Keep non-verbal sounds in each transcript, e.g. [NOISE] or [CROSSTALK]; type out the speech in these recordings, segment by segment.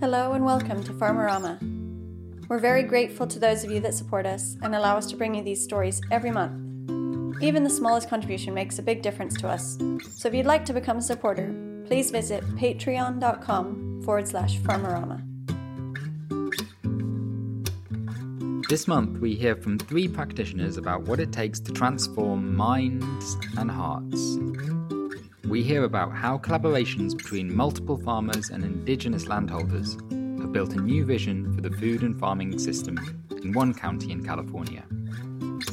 Hello and welcome to Farmerama. We're very grateful to those of you that support us and allow us to bring you these stories every month. Even the smallest contribution makes a big difference to us. So if you'd like to become a supporter, please visit patreon.com forward slash farmerama. This month, we hear from three practitioners about what it takes to transform minds and hearts. We hear about how collaborations between multiple farmers and indigenous landholders have built a new vision for the food and farming system in one county in California.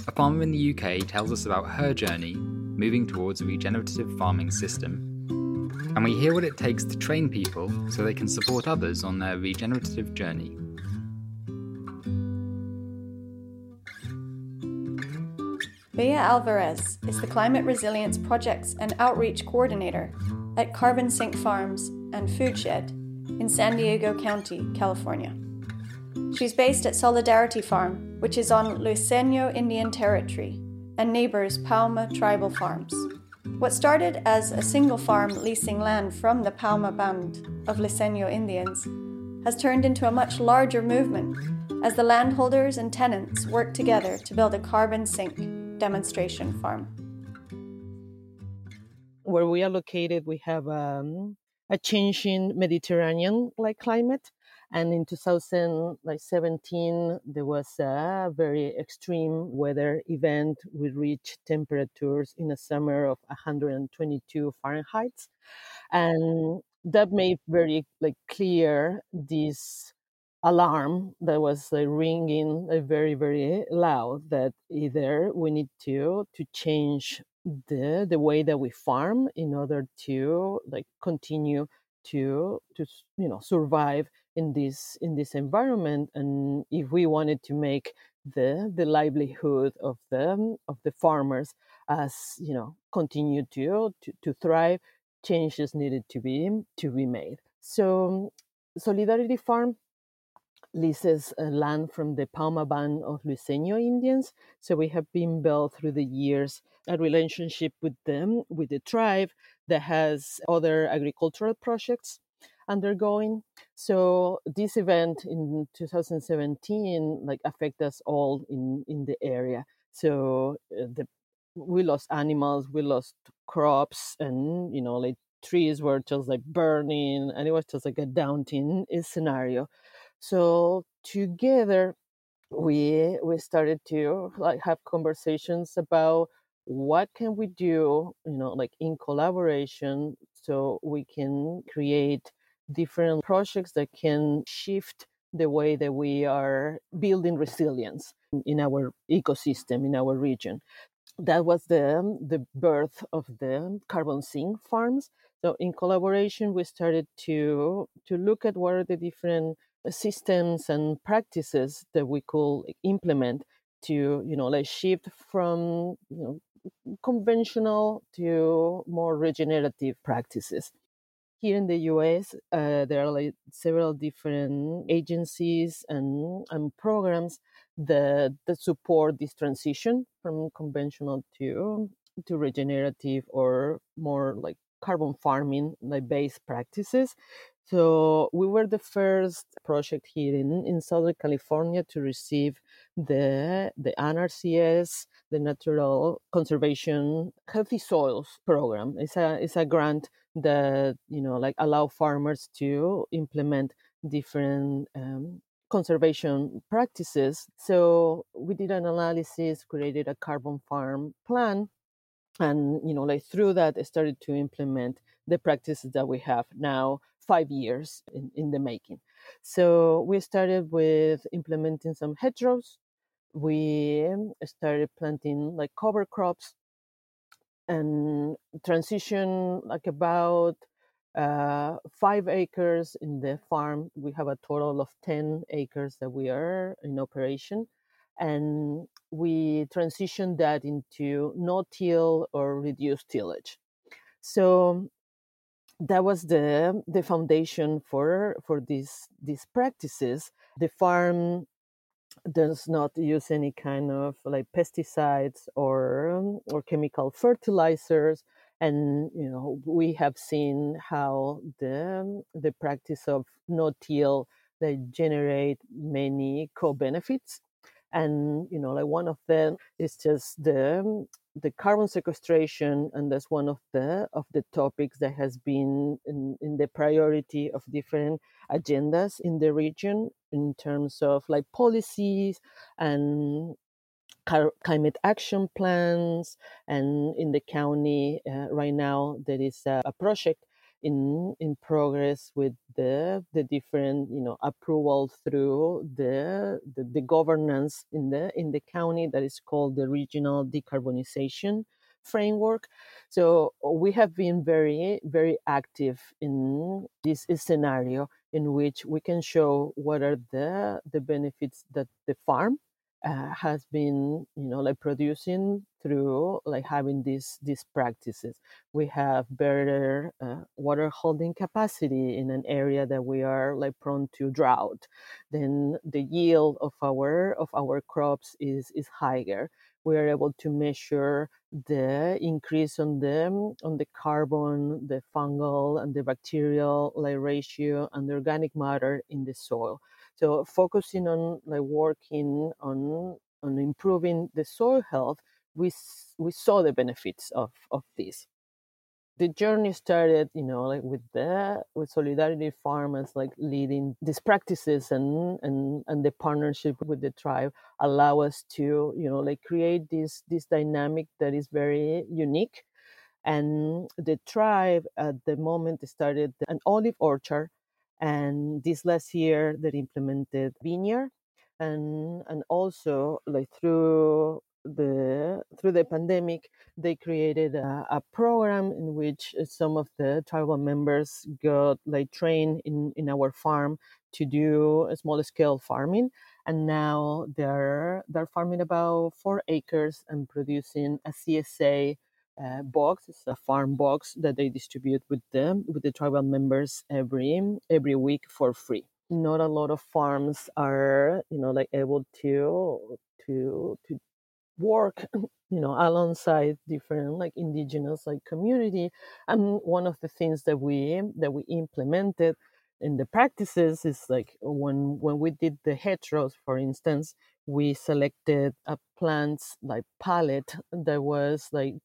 A farmer in the UK tells us about her journey moving towards a regenerative farming system. And we hear what it takes to train people so they can support others on their regenerative journey. Bea Alvarez is the Climate Resilience Projects and Outreach Coordinator at Carbon Sink Farms and Food Shed in San Diego County, California. She's based at Solidarity Farm, which is on Luiseño Indian Territory, and neighbors Pauma Tribal Farms. What started as a single farm leasing land from the Pauma Band of Luiseño Indians has turned into a much larger movement as the landholders and tenants work together to build a carbon sink demonstration farm. Where we are located, we have um, a changing Mediterranean like climate. And in 2017, there was a very extreme weather event. We reached temperatures in a summer of 122 Fahrenheit. And that made very like clear this alarm that was uh, ringing uh, very very loud that either we need to to change the the way that we farm in order to like continue to to you know survive in this in this environment. And if we wanted to make the the livelihood of the of the farmers as you know continue to to, to thrive changes needed to be to be made. So solidarity farm leases uh, land from the Pauma Band of Luiseño Indians. So we have been built through the years a relationship with them, with the tribe that has other agricultural projects undergoing. So this event in 2017 like affect us all in in the area. So uh, the we lost animals, we lost crops, and you know like trees were just like burning, and it was just like a daunting scenario. So together we we started to like have conversations about what can we do, you know, like in collaboration so we can create different projects that can shift the way that we are building resilience in our ecosystem in our region. That was the the birth of the carbon sink farms. So in collaboration we started to to look at what are the different systems and practices that we could implement to you know like shift from you know conventional to more regenerative practices. Here in the US, uh, there are like several different agencies and, and programs that, that support this transition from conventional to to regenerative or more like carbon farming like based practices so we were the first project here in, in Southern California to receive the the NRCS, the Natural Conservation Healthy Soils Program. It's a it's a grant that you know like allow farmers to implement different um, conservation practices. So we did an analysis, created a carbon farm plan, and you know like through that I started to implement the practices that we have now five years in, in the making. So we started with implementing some hedgerows. We started planting like cover crops and transition like about uh, five acres in the farm. We have a total of 10 acres that we are in operation. And we transitioned that into no till or reduced tillage. So that was the the foundation for for these these practices. The farm does not use any kind of like pesticides or or chemical fertilizers and you know we have seen how the the practice of no-till they generate many co-benefits and you know like one of them is just the the carbon sequestration and that's one of the of the topics that has been in, in the priority of different agendas in the region in terms of like policies and climate action plans and in the county uh, right now there is a, a, project in in progress with the the different you know approval through the, the the governance in the in the county that is called the regional decarbonization framework. So we have been very very active in this scenario in which we can show what are the the benefits that the farm uh, has been you know like producing through like having these these practices. We have better uh, water holding capacity in an area that we are like prone to drought then the yield of our of our crops is is higher. We are able to measure the increase on the on the carbon the fungal and the bacterial like ratio and the organic matter in the soil. So focusing on like working on on improving the soil health, we we saw the benefits of of this. The journey started, you know, like with the with Solidarity Farmers, like leading these practices and and and the partnership with the tribe allow us to, you know, like create this this dynamic that is very unique. And the tribe at the moment started an olive orchard and this last year they implemented vineyard and and also like through the through the pandemic they created a, a, program in which some of the tribal members got like trained in in our farm to do small scale farming and now they're they're farming about four acres and producing a csa uh, box. It's a farm box that they distribute with them with the tribal members every every week for free. Not a lot of farms are you know like able to to to work [LAUGHS] you know alongside different like indigenous like community and one of the things that we that we implemented in the practices is like when when we did the hedgerows for instance we selected a plants like palette that was like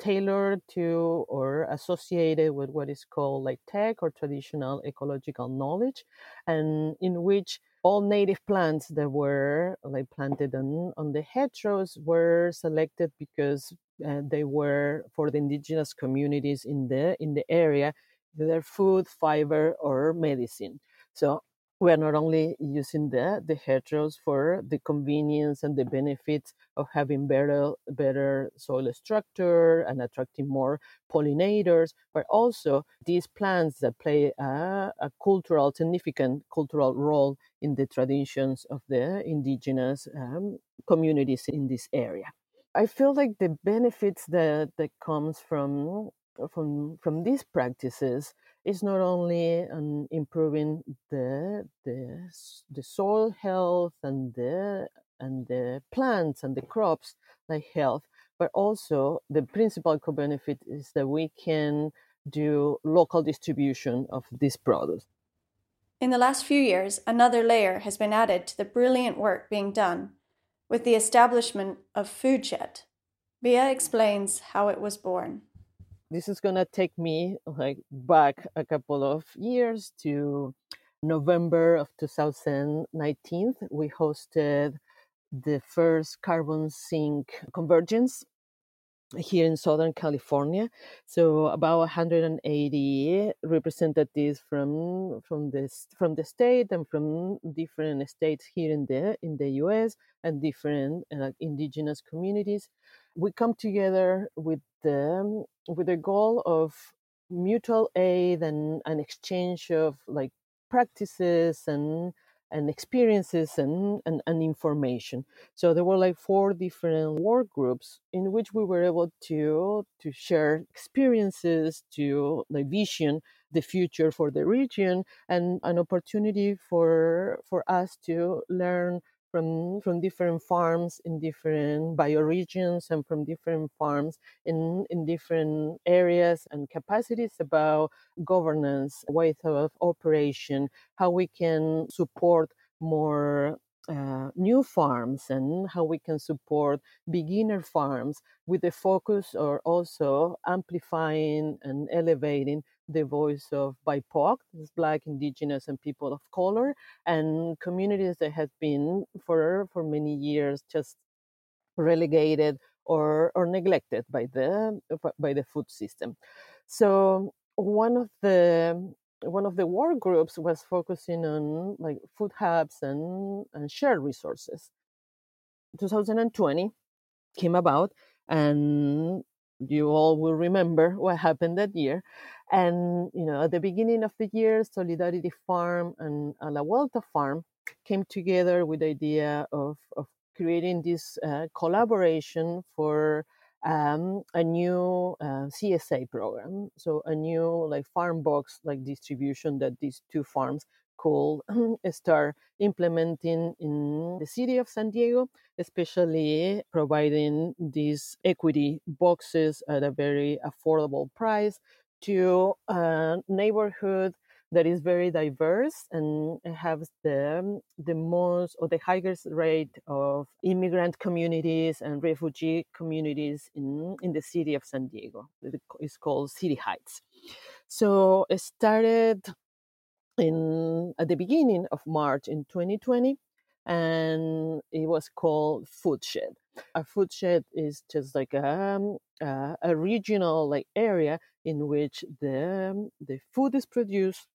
tailored to or associated with what is called like TEK or traditional ecological knowledge, and in which all native plants that were like planted on, on the hedgerows were selected because uh, they were for the indigenous communities in the in the area either food fiber or medicine. So we are not only using the, the hedgerows for the convenience and the benefits of having better, better soil structure and attracting more pollinators, but also these plants that play a, a cultural, significant cultural role in the traditions of the indigenous um, communities in this area. I feel like the benefits that, that comes from from from these practices is not only on improving the the the soil health and the and the plants and the crops like health, but also the principal co-benefit is that we can do local distribution of these products. In the last few years, another layer has been added to the brilliant work being done with the establishment of FoodShed. Bia explains how it was born this is gonna take me like back a couple of years to November of 2019. We hosted the first carbon sink convergence here in Southern California. So about 180 representatives from from this from the state and from different states here in the in the U.S. and different uh, indigenous communities. We come together with the with the goal of mutual aid and an exchange of like practices and and experiences and, and, and, information. So there were like four different work groups in which we were able to to share experiences, to like vision the future for the region and an opportunity for for us to learn from from different farms in different bioregions and from different farms in in different areas and capacities about governance, ways of operation, how we can support more uh, new farms and how we can support beginner farms with the focus or also amplifying and elevating the voice of BIPOC, Black, Indigenous, and people of color, and communities that have been for for many years just relegated or or neglected by the by the food system. So one of the one of the work groups was focusing on like food hubs and, and shared resources. 2020 came about and you all will remember what happened that year. And you know, at the beginning of the year, Solidarity Farm and La Vuelta Farm came together with the idea of, of creating this uh, collaboration for um, a new uh, CSA program, so a new like farm box like distribution that these two farms could [LAUGHS] start implementing in the city of San Diego, especially providing these equity boxes at a very affordable price to a neighborhood that is very diverse and has the, the most or the highest rate of immigrant communities and refugee communities in, in the city of San Diego. It's called City Heights. So it started in at the beginning of March in 2020 and it was called Foodshed. A foodshed is just like a, um, uh, a regional like area in which the the food is produced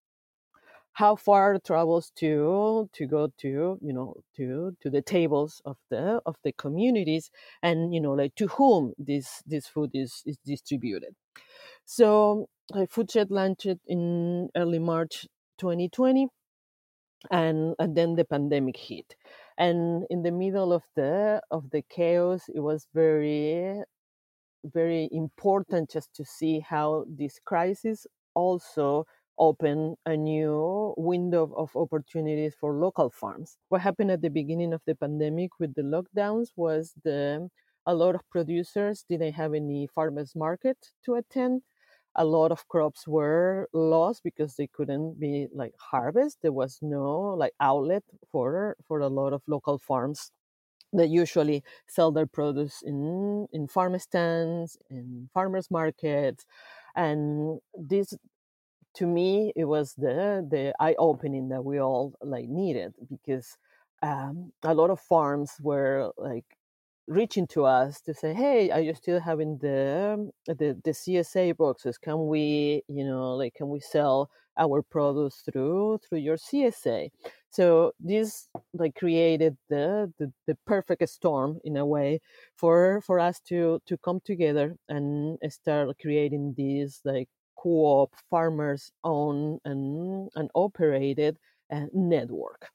how far it travels to to go to you know to to the tables of the of the communities and you know like to whom this this food is is distributed so uh, foodshed launched in early march 2020 and and then the pandemic hit and in the middle of the of the chaos it was very very important just to see how this crisis also opened a new window of opportunities for local farms. What happened at the beginning of the pandemic with the lockdowns was the a lot of producers didn't have any farmers market to attend. A lot of crops were lost because they couldn't be like harvest. There was no like outlet for for a lot of local farms that usually sell their produce in in farm stands in farmers markets and this to me it was the the eye opening that we all like needed because um, a lot of farms were like reaching to us to say hey are you still having the the, the csa boxes can we you know like can we sell our produce through through your csa so this like created the, the the perfect storm in a way for for us to to come together and start creating these like co-op farmers own and, and operated uh, network.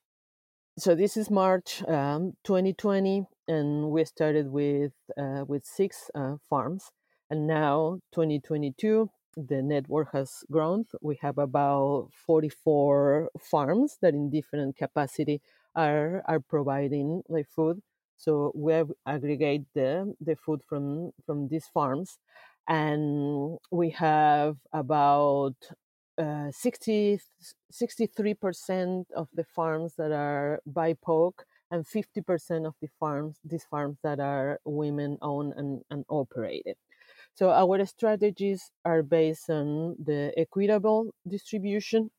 So this is March um, 2020, and we started with uh, with six uh, farms, and now 2022, the network has grown. We have about 44 farms that, in different capacity, are are providing like food. So we aggregate the the food from from these farms, and we have about uh, 60, 63% of the farms that are BIPOC and 50% of the farms, these farms that are women owned and, and operated. So our strategies are based on the equitable distribution.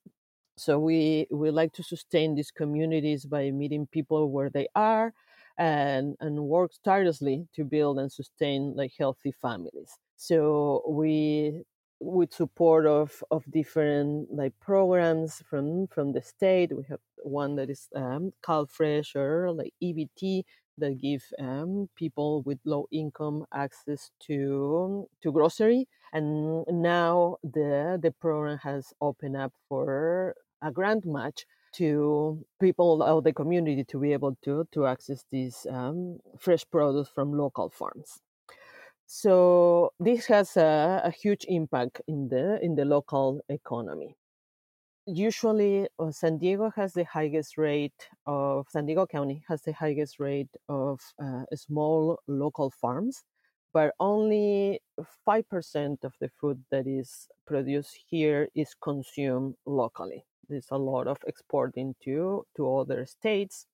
So we, we like to sustain these communities by meeting people where they are and, and work tirelessly to build and sustain like healthy families. So we with support of, of different like programs from from the state. We have one that is um, CalFresh or like EBT that give um, people with low income access to to grocery. And now the the program has opened up for a grant match to people of the community to be able to to access these um, fresh produce from local farms. So this has a, a huge impact in the in the local economy. usually uh, San Diego has the highest rate of San Diego County has the highest rate of uh, small local farms, but only five percent of the food that is produced here is consumed locally. There's a lot of exporting to to other states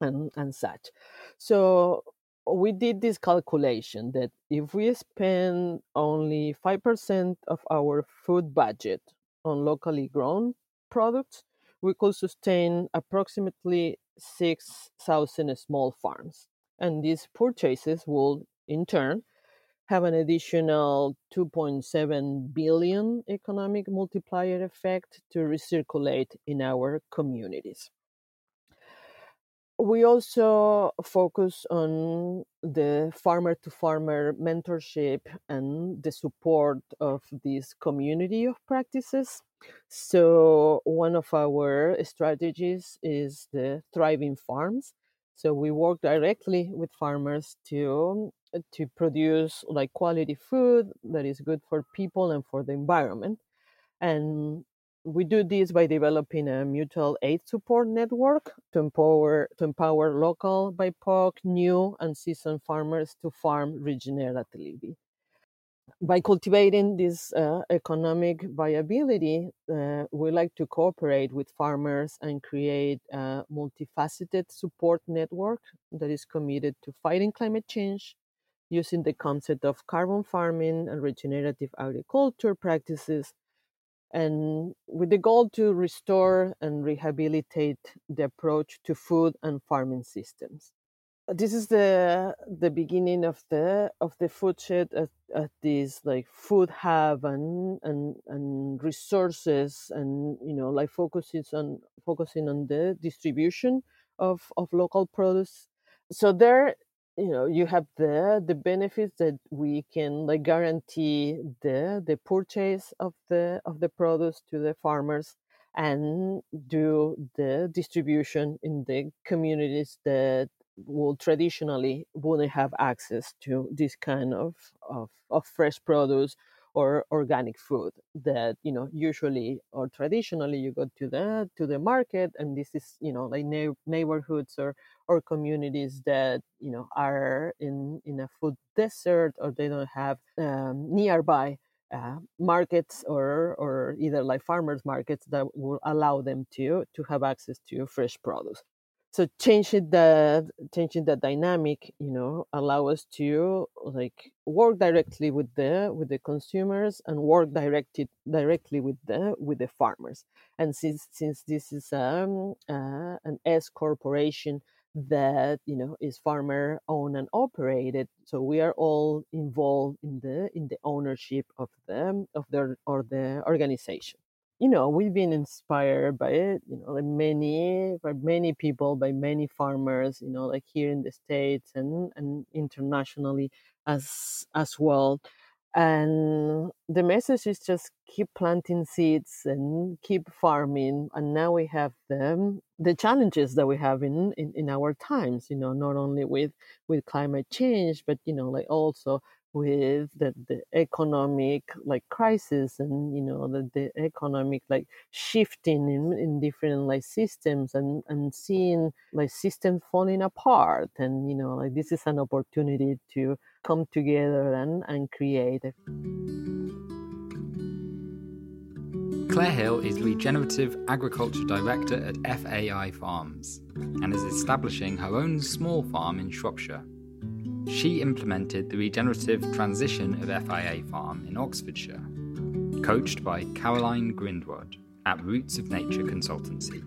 and and such. So we did this calculation that if we spend only 5% of our food budget on locally grown products, we could sustain approximately 6,000 small farms. And these purchases will, in turn, have an additional 2.7 billion economic multiplier effect to recirculate in our communities we also focus on the farmer to farmer mentorship and the support of this community of practices. So, one of our strategies is the thriving farms. So, we work directly with farmers to to produce like quality food that is good for people and for the environment. And we do this by developing a mutual aid support network to empower to empower local BIPOC, new and seasoned farmers to farm regeneratively. By cultivating this uh, economic viability, uh, we like to cooperate with farmers and create a multifaceted support network that is committed to fighting climate change, using the concept of carbon farming and regenerative agriculture practices and with the goal to restore and rehabilitate the approach to food and farming systems. This is the the beginning of the of the food shed at, at this like food hub and, and and resources and you know like focuses on focusing on the distribution of of local produce. So there you know you have the the benefits that we can like guarantee the the purchase of the of the produce to the farmers and do the distribution in the communities that will traditionally wouldn't have access to this kind of, of, of fresh produce or organic food that you know usually or traditionally you go to the to the market and this is you know like na- neighborhoods or or communities that you know are in in a food desert or they don't have um, nearby uh, markets or or either like farmers markets that will allow them to to have access to fresh produce so changing the changing the dynamic you know allow us to like work directly with the with the consumers and work directed directly with the with the farmers. And since since this is um, uh, an s corporation that you know is farmer owned and operated so we are all involved in the in the ownership of them of their or the organization you know we've been inspired by it you know like many by many people by many farmers you know like here in the states and and internationally as as well. And the message is just keep planting seeds and keep farming and now we have the the challenges that we have in, in in our times you know not only with with climate change but you know like also with the, the economic like crisis and you know the, the economic like shifting in, in different like systems and and seeing like systems falling apart and you know like this is an opportunity to come together and and create Claire Hill is Regenerative Agriculture Director at FAI Farms and is establishing her own small farm in Shropshire. She implemented the regenerative transition of FAI Farm in Oxfordshire, coached by Caroline Grindrod at Roots of Nature Consultancy.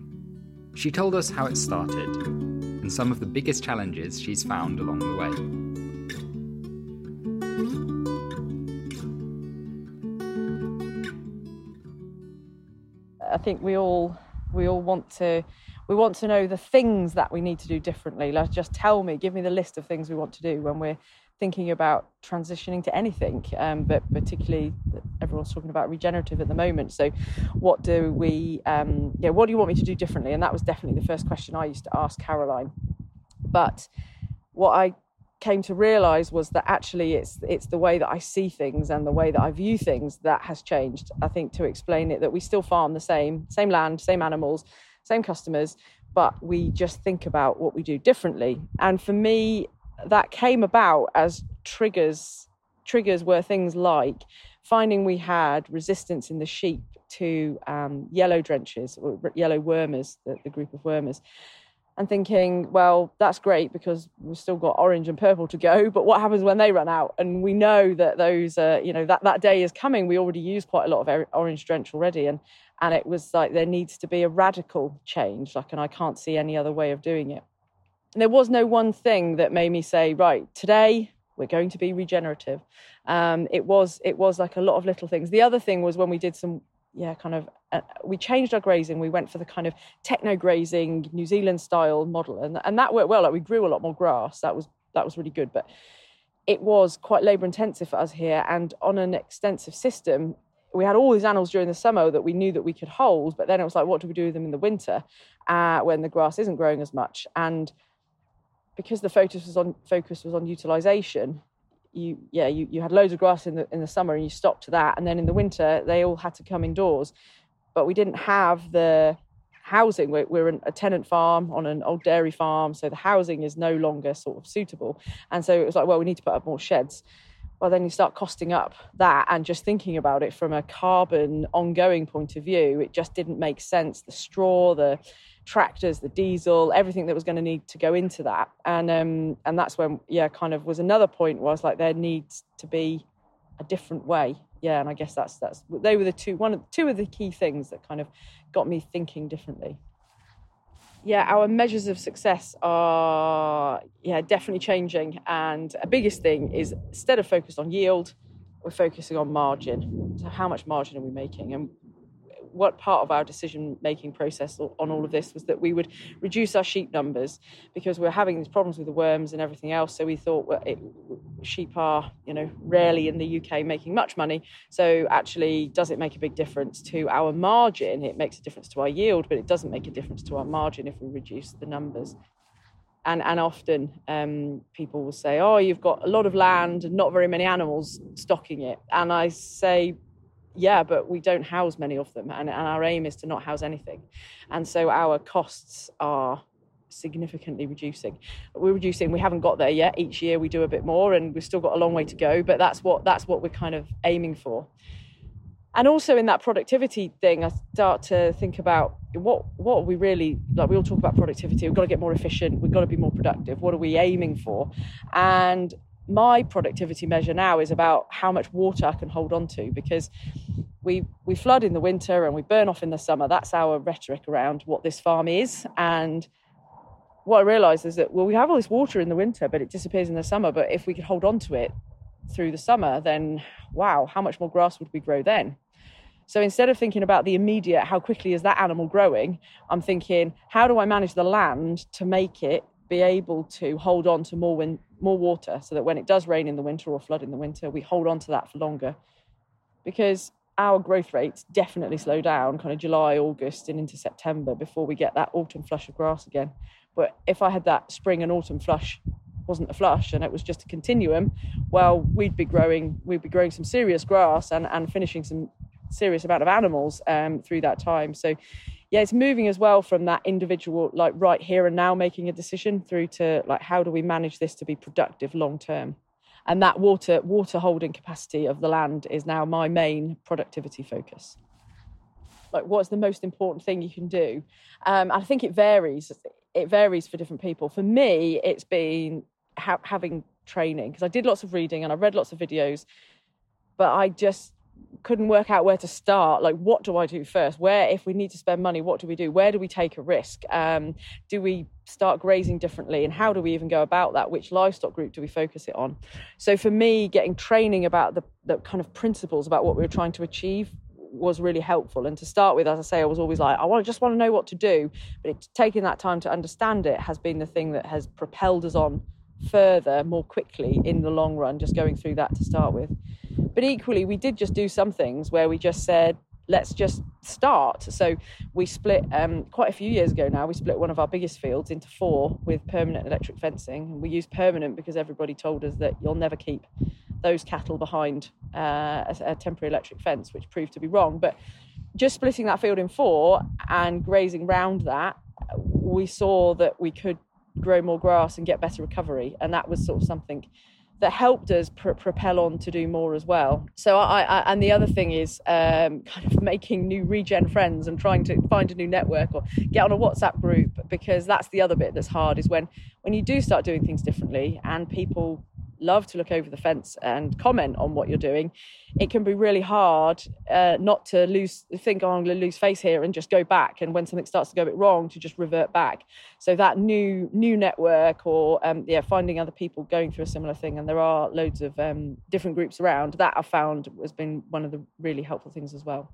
She told us how it started and some of the biggest challenges she's found along the way. I think we all we all want to we want to know the things that we need to do differently. Like, just tell me, give me the list of things we want to do when we're thinking about transitioning to anything. Um, but particularly, everyone's talking about regenerative at the moment. So, what do we? Um, yeah, what do you want me to do differently? And that was definitely the first question I used to ask Caroline. But what I came to realize was that actually it's it's the way that I see things and the way that I view things that has changed. I think to explain it that we still farm the same same land, same animals, same customers, but we just think about what we do differently. And for me, that came about as triggers. Triggers were things like finding we had resistance in the sheep to um, yellow drenches or yellow wormers, the, the group of wormers and thinking, well, that's great because we've still got orange and purple to go. But what happens when they run out? And we know that those, uh, you know, that, that day is coming. We already use quite a lot of orange drench already. And, and it was like there needs to be a radical change. Like, and I can't see any other way of doing it. And there was no one thing that made me say, right, today we're going to be regenerative. Um, it was it was like a lot of little things. The other thing was when we did some yeah, kind of, uh, we changed our grazing. We went for the kind of techno grazing, New Zealand style model, and and that worked well. Like we grew a lot more grass. That was that was really good, but it was quite labour intensive for us here. And on an extensive system, we had all these animals during the summer that we knew that we could hold, but then it was like, what do we do with them in the winter uh, when the grass isn't growing as much? And because the focus was on focus was on utilisation, you yeah you, you had loads of grass in the in the summer and you stopped to that. And then in the winter they all had to come indoors. But we didn't have the housing. We're, we're a tenant farm on an old dairy farm so the housing is no longer sort of suitable. And so it was like well we need to put up more sheds well then you start costing up that and just thinking about it from a carbon ongoing point of view it just didn't make sense the straw the tractors, the diesel, everything that was going to need to go into that. And um, and that's when yeah, kind of was another point was like there needs to be a different way. Yeah, and I guess that's that's they were the two one of two of the key things that kind of got me thinking differently. Yeah, our measures of success are yeah definitely changing, and a biggest thing is instead of focused on yield, we're focusing on margin. So how much margin are we making? And what part of our decision making process on all of this was that we would reduce our sheep numbers because we are having these problems with the worms and everything else. So we thought well, it, sheep are, you know, rarely in the UK making much money. So actually, does it make a big difference to our margin? It makes a difference to our yield, but it doesn't make a difference to our margin if we reduce the numbers. And, and often um, people will say, oh, you've got a lot of land and not very many animals stocking it. And I say, yeah, but we don't house many of them, and, and our aim is to not house anything. And so our costs are significantly reducing. We're reducing. We haven't got there yet. Each year we do a bit more, and we've still got a long way to go. But that's what that's what we're kind of aiming for. And also in that productivity thing, I start to think about what what are we really like. We all talk about productivity. We've got to get more efficient. We've got to be more productive. What are we aiming for? And my productivity measure now is about how much water I can hold on to because we we flood in the winter and we burn off in the summer. That's our rhetoric around what this farm is. And what I realised is that well, we have all this water in the winter, but it disappears in the summer. But if we could hold on to it through the summer, then wow, how much more grass would we grow then? So instead of thinking about the immediate, how quickly is that animal growing, I'm thinking, how do I manage the land to make it be able to hold on to more wind, more water so that when it does rain in the winter or flood in the winter, we hold on to that for longer. Because our growth rates definitely slow down kind of July, August, and into September before we get that autumn flush of grass again. But if I had that spring and autumn flush wasn't a flush and it was just a continuum, well, we'd be growing, we'd be growing some serious grass and, and finishing some serious amount of animals um, through that time. So yeah, it's moving as well from that individual, like right here and now making a decision through to like how do we manage this to be productive long term. And that water water holding capacity of the land is now my main productivity focus. Like, what's the most important thing you can do? Um, I think it varies. It varies for different people. For me, it's been ha- having training because I did lots of reading and I read lots of videos, but I just couldn't work out where to start. Like, what do I do first? Where, if we need to spend money, what do we do? Where do we take a risk? Um, do we start grazing differently? And how do we even go about that? Which livestock group do we focus it on? So, for me, getting training about the, the kind of principles about what we were trying to achieve was really helpful. And to start with, as I say, I was always like, I want, just want to know what to do. But it, taking that time to understand it has been the thing that has propelled us on further more quickly in the long run, just going through that to start with. But equally, we did just do some things where we just said, let's just start. So we split um, quite a few years ago now. We split one of our biggest fields into four with permanent electric fencing. We used permanent because everybody told us that you'll never keep those cattle behind uh, a, a temporary electric fence, which proved to be wrong. But just splitting that field in four and grazing round that, we saw that we could grow more grass and get better recovery, and that was sort of something that helped us pr- propel on to do more as well. So I, I and the other thing is um, [LAUGHS] kind of making new regen friends and trying to find a new network or get on a WhatsApp group because that's the other bit that's hard is when when you do start doing things differently and people love to look over the fence and comment on what you're doing, it can be really hard uh, not to lose think oh, I'm going to lose face here and just go back. And when something starts to go a bit wrong, to just revert back. So that new new network or um, yeah, finding other people going through a similar thing, and there are loads of um, different groups around. That I found has been one of the really helpful things as well.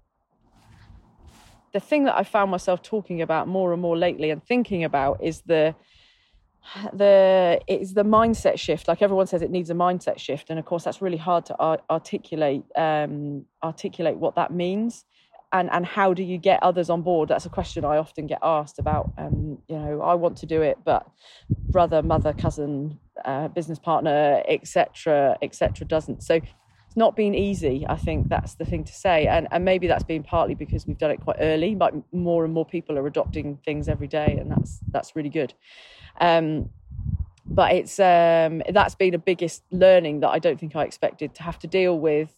The thing that I found myself talking about more and more lately and thinking about is the [SIGHS] the it's the mindset shift. Like everyone says it needs a mindset shift and of course that's really hard to articulate um, articulate what that means. And and how do you get others on board? That's a question i often get asked about um, you know i want to do it but brother mother cousin uh, business partner etc etc doesn't. So not been easy i think that's the thing to say. And and maybe that's been partly because we've done it quite early but more and more people are adopting things every day and that's that's really good. Um, but it's um, that's been a biggest learning that I don't think I expected to have to deal with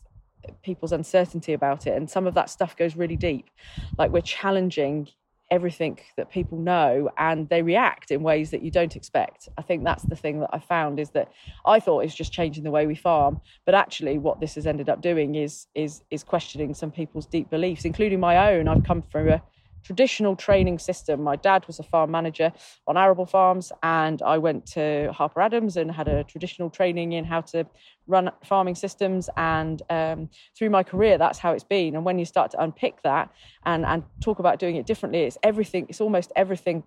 people's uncertainty about it, and some of that stuff goes really deep. Like we're challenging everything that people know and they react in ways that you don't expect. I think that's the thing that I found is that I thought it's just changing the way we farm, but actually what this has ended up doing is is is questioning some people's deep beliefs, including my own. I've come from a traditional training system. My dad was a farm manager on arable farms, and I went to Harper Adams and had a traditional training in how to run farming systems. And um, through my career, that's how it's been. And when you start to unpick that and and talk about doing it differently, it's everything. It's almost everything.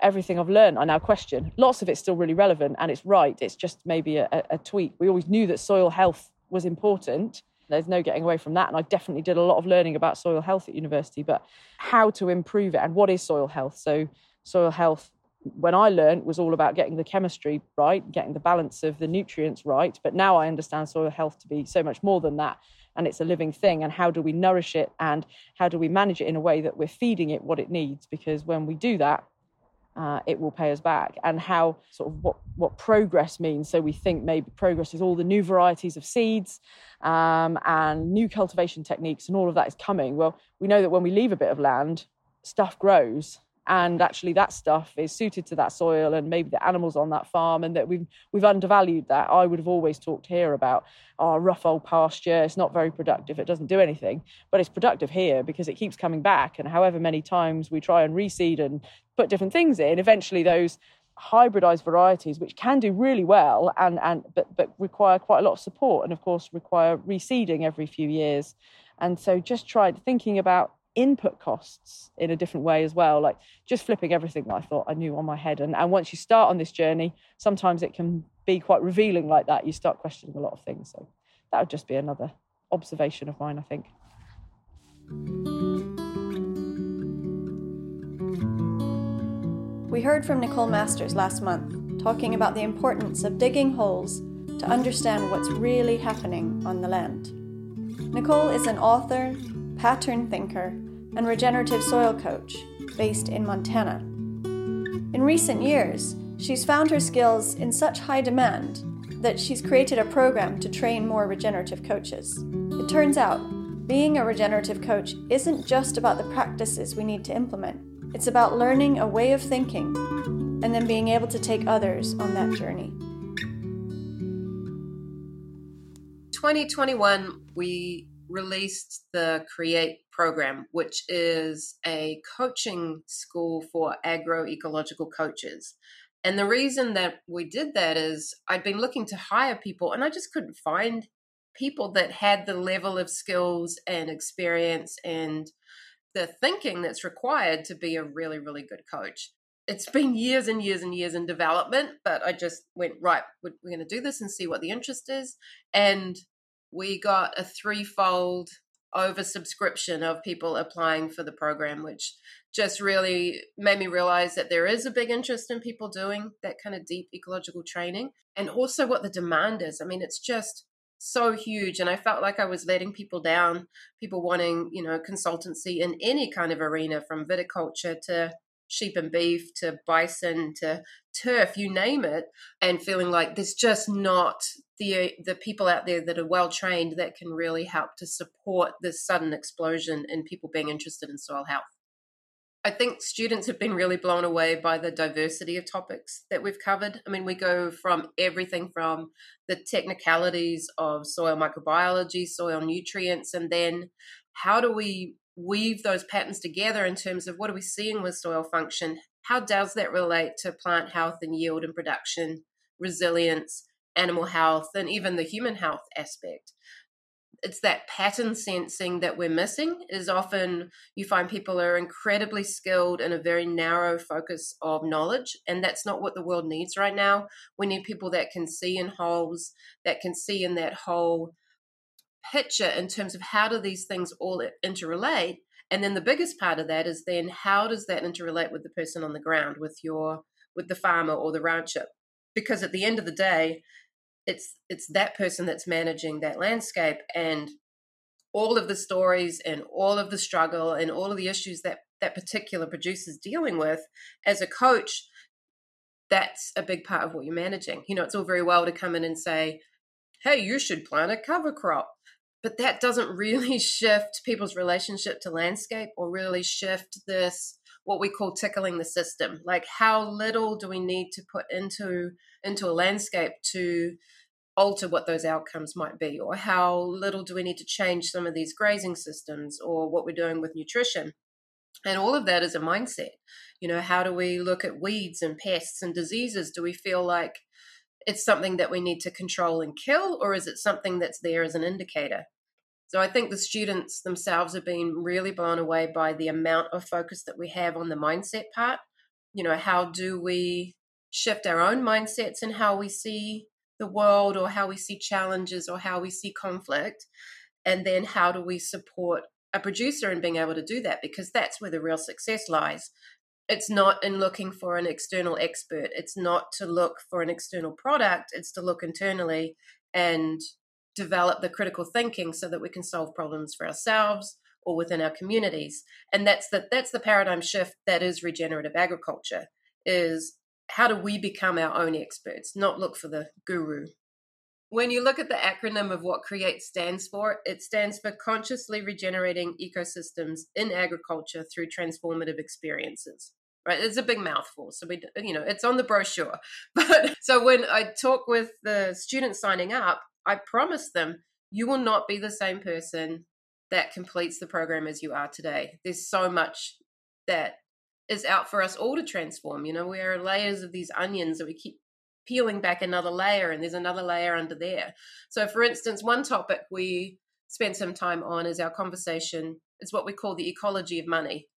Everything I've learned, I now question. Lots of it's still really relevant and it's right. It's just maybe a, a tweak. We always knew that soil health was important, there's no getting away from that. And I definitely did a lot of learning about soil health at university, but how to improve it and what is soil health. So, soil health, when I learned, was all about getting the chemistry right, getting the balance of the nutrients right. But now I understand soil health to be so much more than that. And it's a living thing. And how do we nourish it? And how do we manage it in a way that we're feeding it what it needs? Because when we do that, uh, it will pay us back and how sort of what, what progress means. So we think maybe progress is all the new varieties of seeds um, and new cultivation techniques and all of that is coming. Well, we know that when we leave a bit of land, stuff grows and actually that stuff is suited to that soil and maybe the animals on that farm and that we've we've undervalued that. I would have always talked here about oh rough old pasture it's not very productive it doesn't do anything. But it's productive here because it keeps coming back and however many times we try and reseed and put different things in eventually those hybridized varieties which can do really well and and but but require quite a lot of support and of course require reseeding every few years. And so just tried thinking about input costs in a different way as well like just flipping everything that i thought i knew on my head. And, and once you start on this journey sometimes it can be quite revealing like that. You start questioning a lot of things. So that would just be another observation of mine i think. We heard from nicole masters last month talking about the importance of digging holes to understand what's really happening on the land. Nicole is an author pattern thinker and regenerative soil coach based in Montana. In recent years, she's found her skills in such high demand that she's created a program to train more regenerative coaches. It turns out, being a regenerative coach isn't just about the practices we need to implement, it's about learning a way of thinking and then being able to take others on that journey. 2021, we released the Create program, which is a coaching school for agroecological coaches. And the reason that we did that is I'd been looking to hire people and I just couldn't find people that had the level of skills and experience and the thinking that's required to be a really, really good coach. It's been years and years and years in development, but I just went, right, we're going to do this and see what the interest is. And we got a threefold oversubscription of people applying for the program, which just really made me realize that there is a big interest in people doing that kind of deep ecological training and also what the demand is. I mean, it's just so huge and i felt like i was letting people down people wanting you know consultancy in any kind of arena from viticulture to sheep and beef to bison to turf you name it and feeling like there's just not the the people out there that are well trained that can really help to support this sudden explosion in people being interested in soil health I think students have been really blown away by the diversity of topics that we've covered. I mean, we go from everything from the technicalities of soil microbiology, soil nutrients, and then how do we weave those patterns together in terms of what are we seeing with soil function? How does that relate to plant health and yield and production, resilience, animal health, and even the human health aspect? it's that pattern sensing that we're missing is often you find people are incredibly skilled in a very narrow focus of knowledge and that's not what the world needs right now we need people that can see in wholes that can see in that whole picture in terms of how do these things all interrelate and then the biggest part of that is then how does that interrelate with the person on the ground with your with the farmer or the rancher? Because at the end of the day it's it's that person that's managing that landscape and all of the stories and all of the struggle and all of the issues that that particular producer is dealing with as a coach that's a big part of what you're managing. You know it's all very well to come in and say hey you should plant a cover crop but that doesn't really [LAUGHS] shift people's relationship to landscape or really shift this what we call tickling the system like how little do we need to put into into a landscape to alter what those outcomes might be, or how little do we need to change some of these grazing systems, or what we're doing with nutrition. And all of that is a mindset. You know, how do we look at weeds and pests and diseases? Do we feel like it's something that we need to control and kill, or is it something that's there as an indicator? So I think the students themselves have been really blown away by the amount of focus that we have on the mindset part. You know, how do we shift our own mindsets and how we see the world or how we see challenges or how we see conflict and then how do we support a producer in being able to do that because that's where the real success lies it's not in looking for an external expert it's not to look for an external product it's to look internally and develop the critical thinking so that we can solve problems for ourselves or within our communities and that's the that's the paradigm shift that is regenerative agriculture is how do we become our own experts, not look for the guru? When you look at the acronym of what CREATE stands for, it stands for Consciously Regenerating Ecosystems in Agriculture Through Transformative Experiences. Right, it's a big mouthful, so we, you know, it's on the brochure. [LAUGHS] But so when I talk with the students signing up, I promise them you will not be the same person that completes the program as you are today. There's so much that is out for us all to transform. You know, we are layers of these onions that we keep peeling back another layer, and there's another layer under there. So, for instance, one topic we spend some time on is our conversation, is what we call the ecology of money.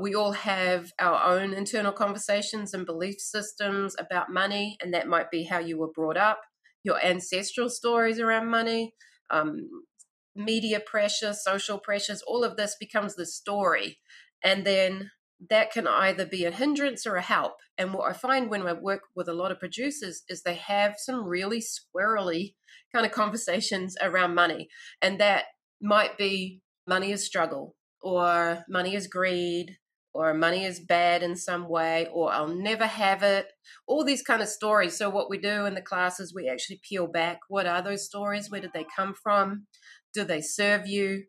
We all have our own internal conversations and belief systems about money, and that might be how you were brought up, your ancestral stories around money, um, media pressure, social pressures, all of this becomes the story. And then that can either be a hindrance or a help. And what I find when I work with a lot of producers is they have some really squirrely kind of conversations around money. And that might be money is struggle, or money is greed, or money is bad in some way, or I'll never have it, all these kind of stories. So, what we do in the classes, we actually peel back what are those stories? Where did they come from? Do they serve you?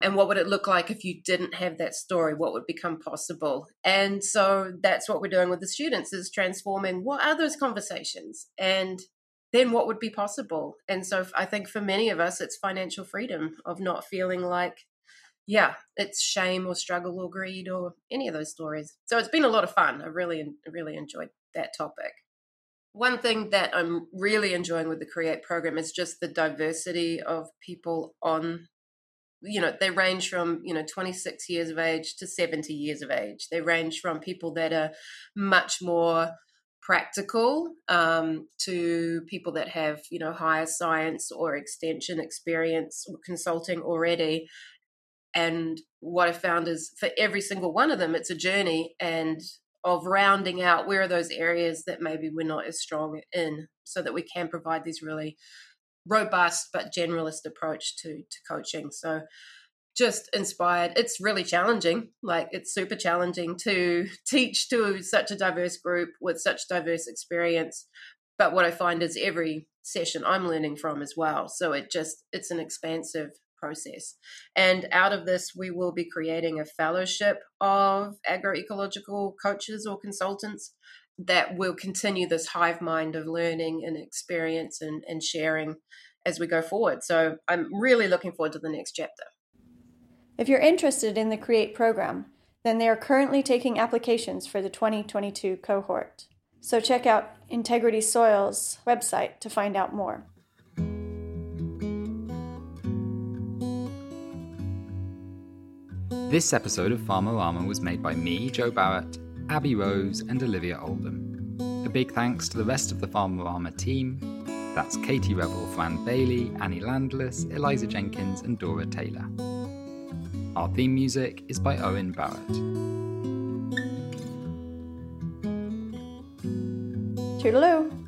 and what would it look like if you didn't have that story what would become possible and so that's what we're doing with the students is transforming what are those conversations and then what would be possible and so i think for many of us it's financial freedom of not feeling like yeah it's shame or struggle or greed or any of those stories. So it's been a lot of fun. I really really enjoyed that topic. One thing that i'm really enjoying with the create program is just the diversity of people on you know they range from you know 26 years of age to 70 years of age. They range from people that are much more practical um, to people that have you know higher science or extension experience consulting already and what i found is for every single one of them it's a journey and of rounding out where are those areas that maybe we're not as strong in so that we can provide these really robust but generalist approach to to coaching so just inspired. It's really challenging. Like it's super challenging to [LAUGHS] teach to such a diverse group with such diverse experience. But what I find is every session I'm learning from as well. So it just it's an expansive process. And out of this we will be creating a fellowship of agroecological coaches or consultants that will continue this hive mind of learning and experience and, and sharing as we go forward. So I'm really looking forward to the next chapter. If you're interested in the CREATE program, then they are currently taking applications for the 2022 cohort. So check out Integrity Soil's website to find out more. This episode of Farmerama was made by me, Jo Barratt, Abby Rose, and Olivia Oldham. A big thanks to the rest of the Farmerama team. That's Katie Revell, Fran Bailey, Annie Landless, Eliza Jenkins, and Dora Taylor. Our theme music is by Owen Barratt. Toodaloo!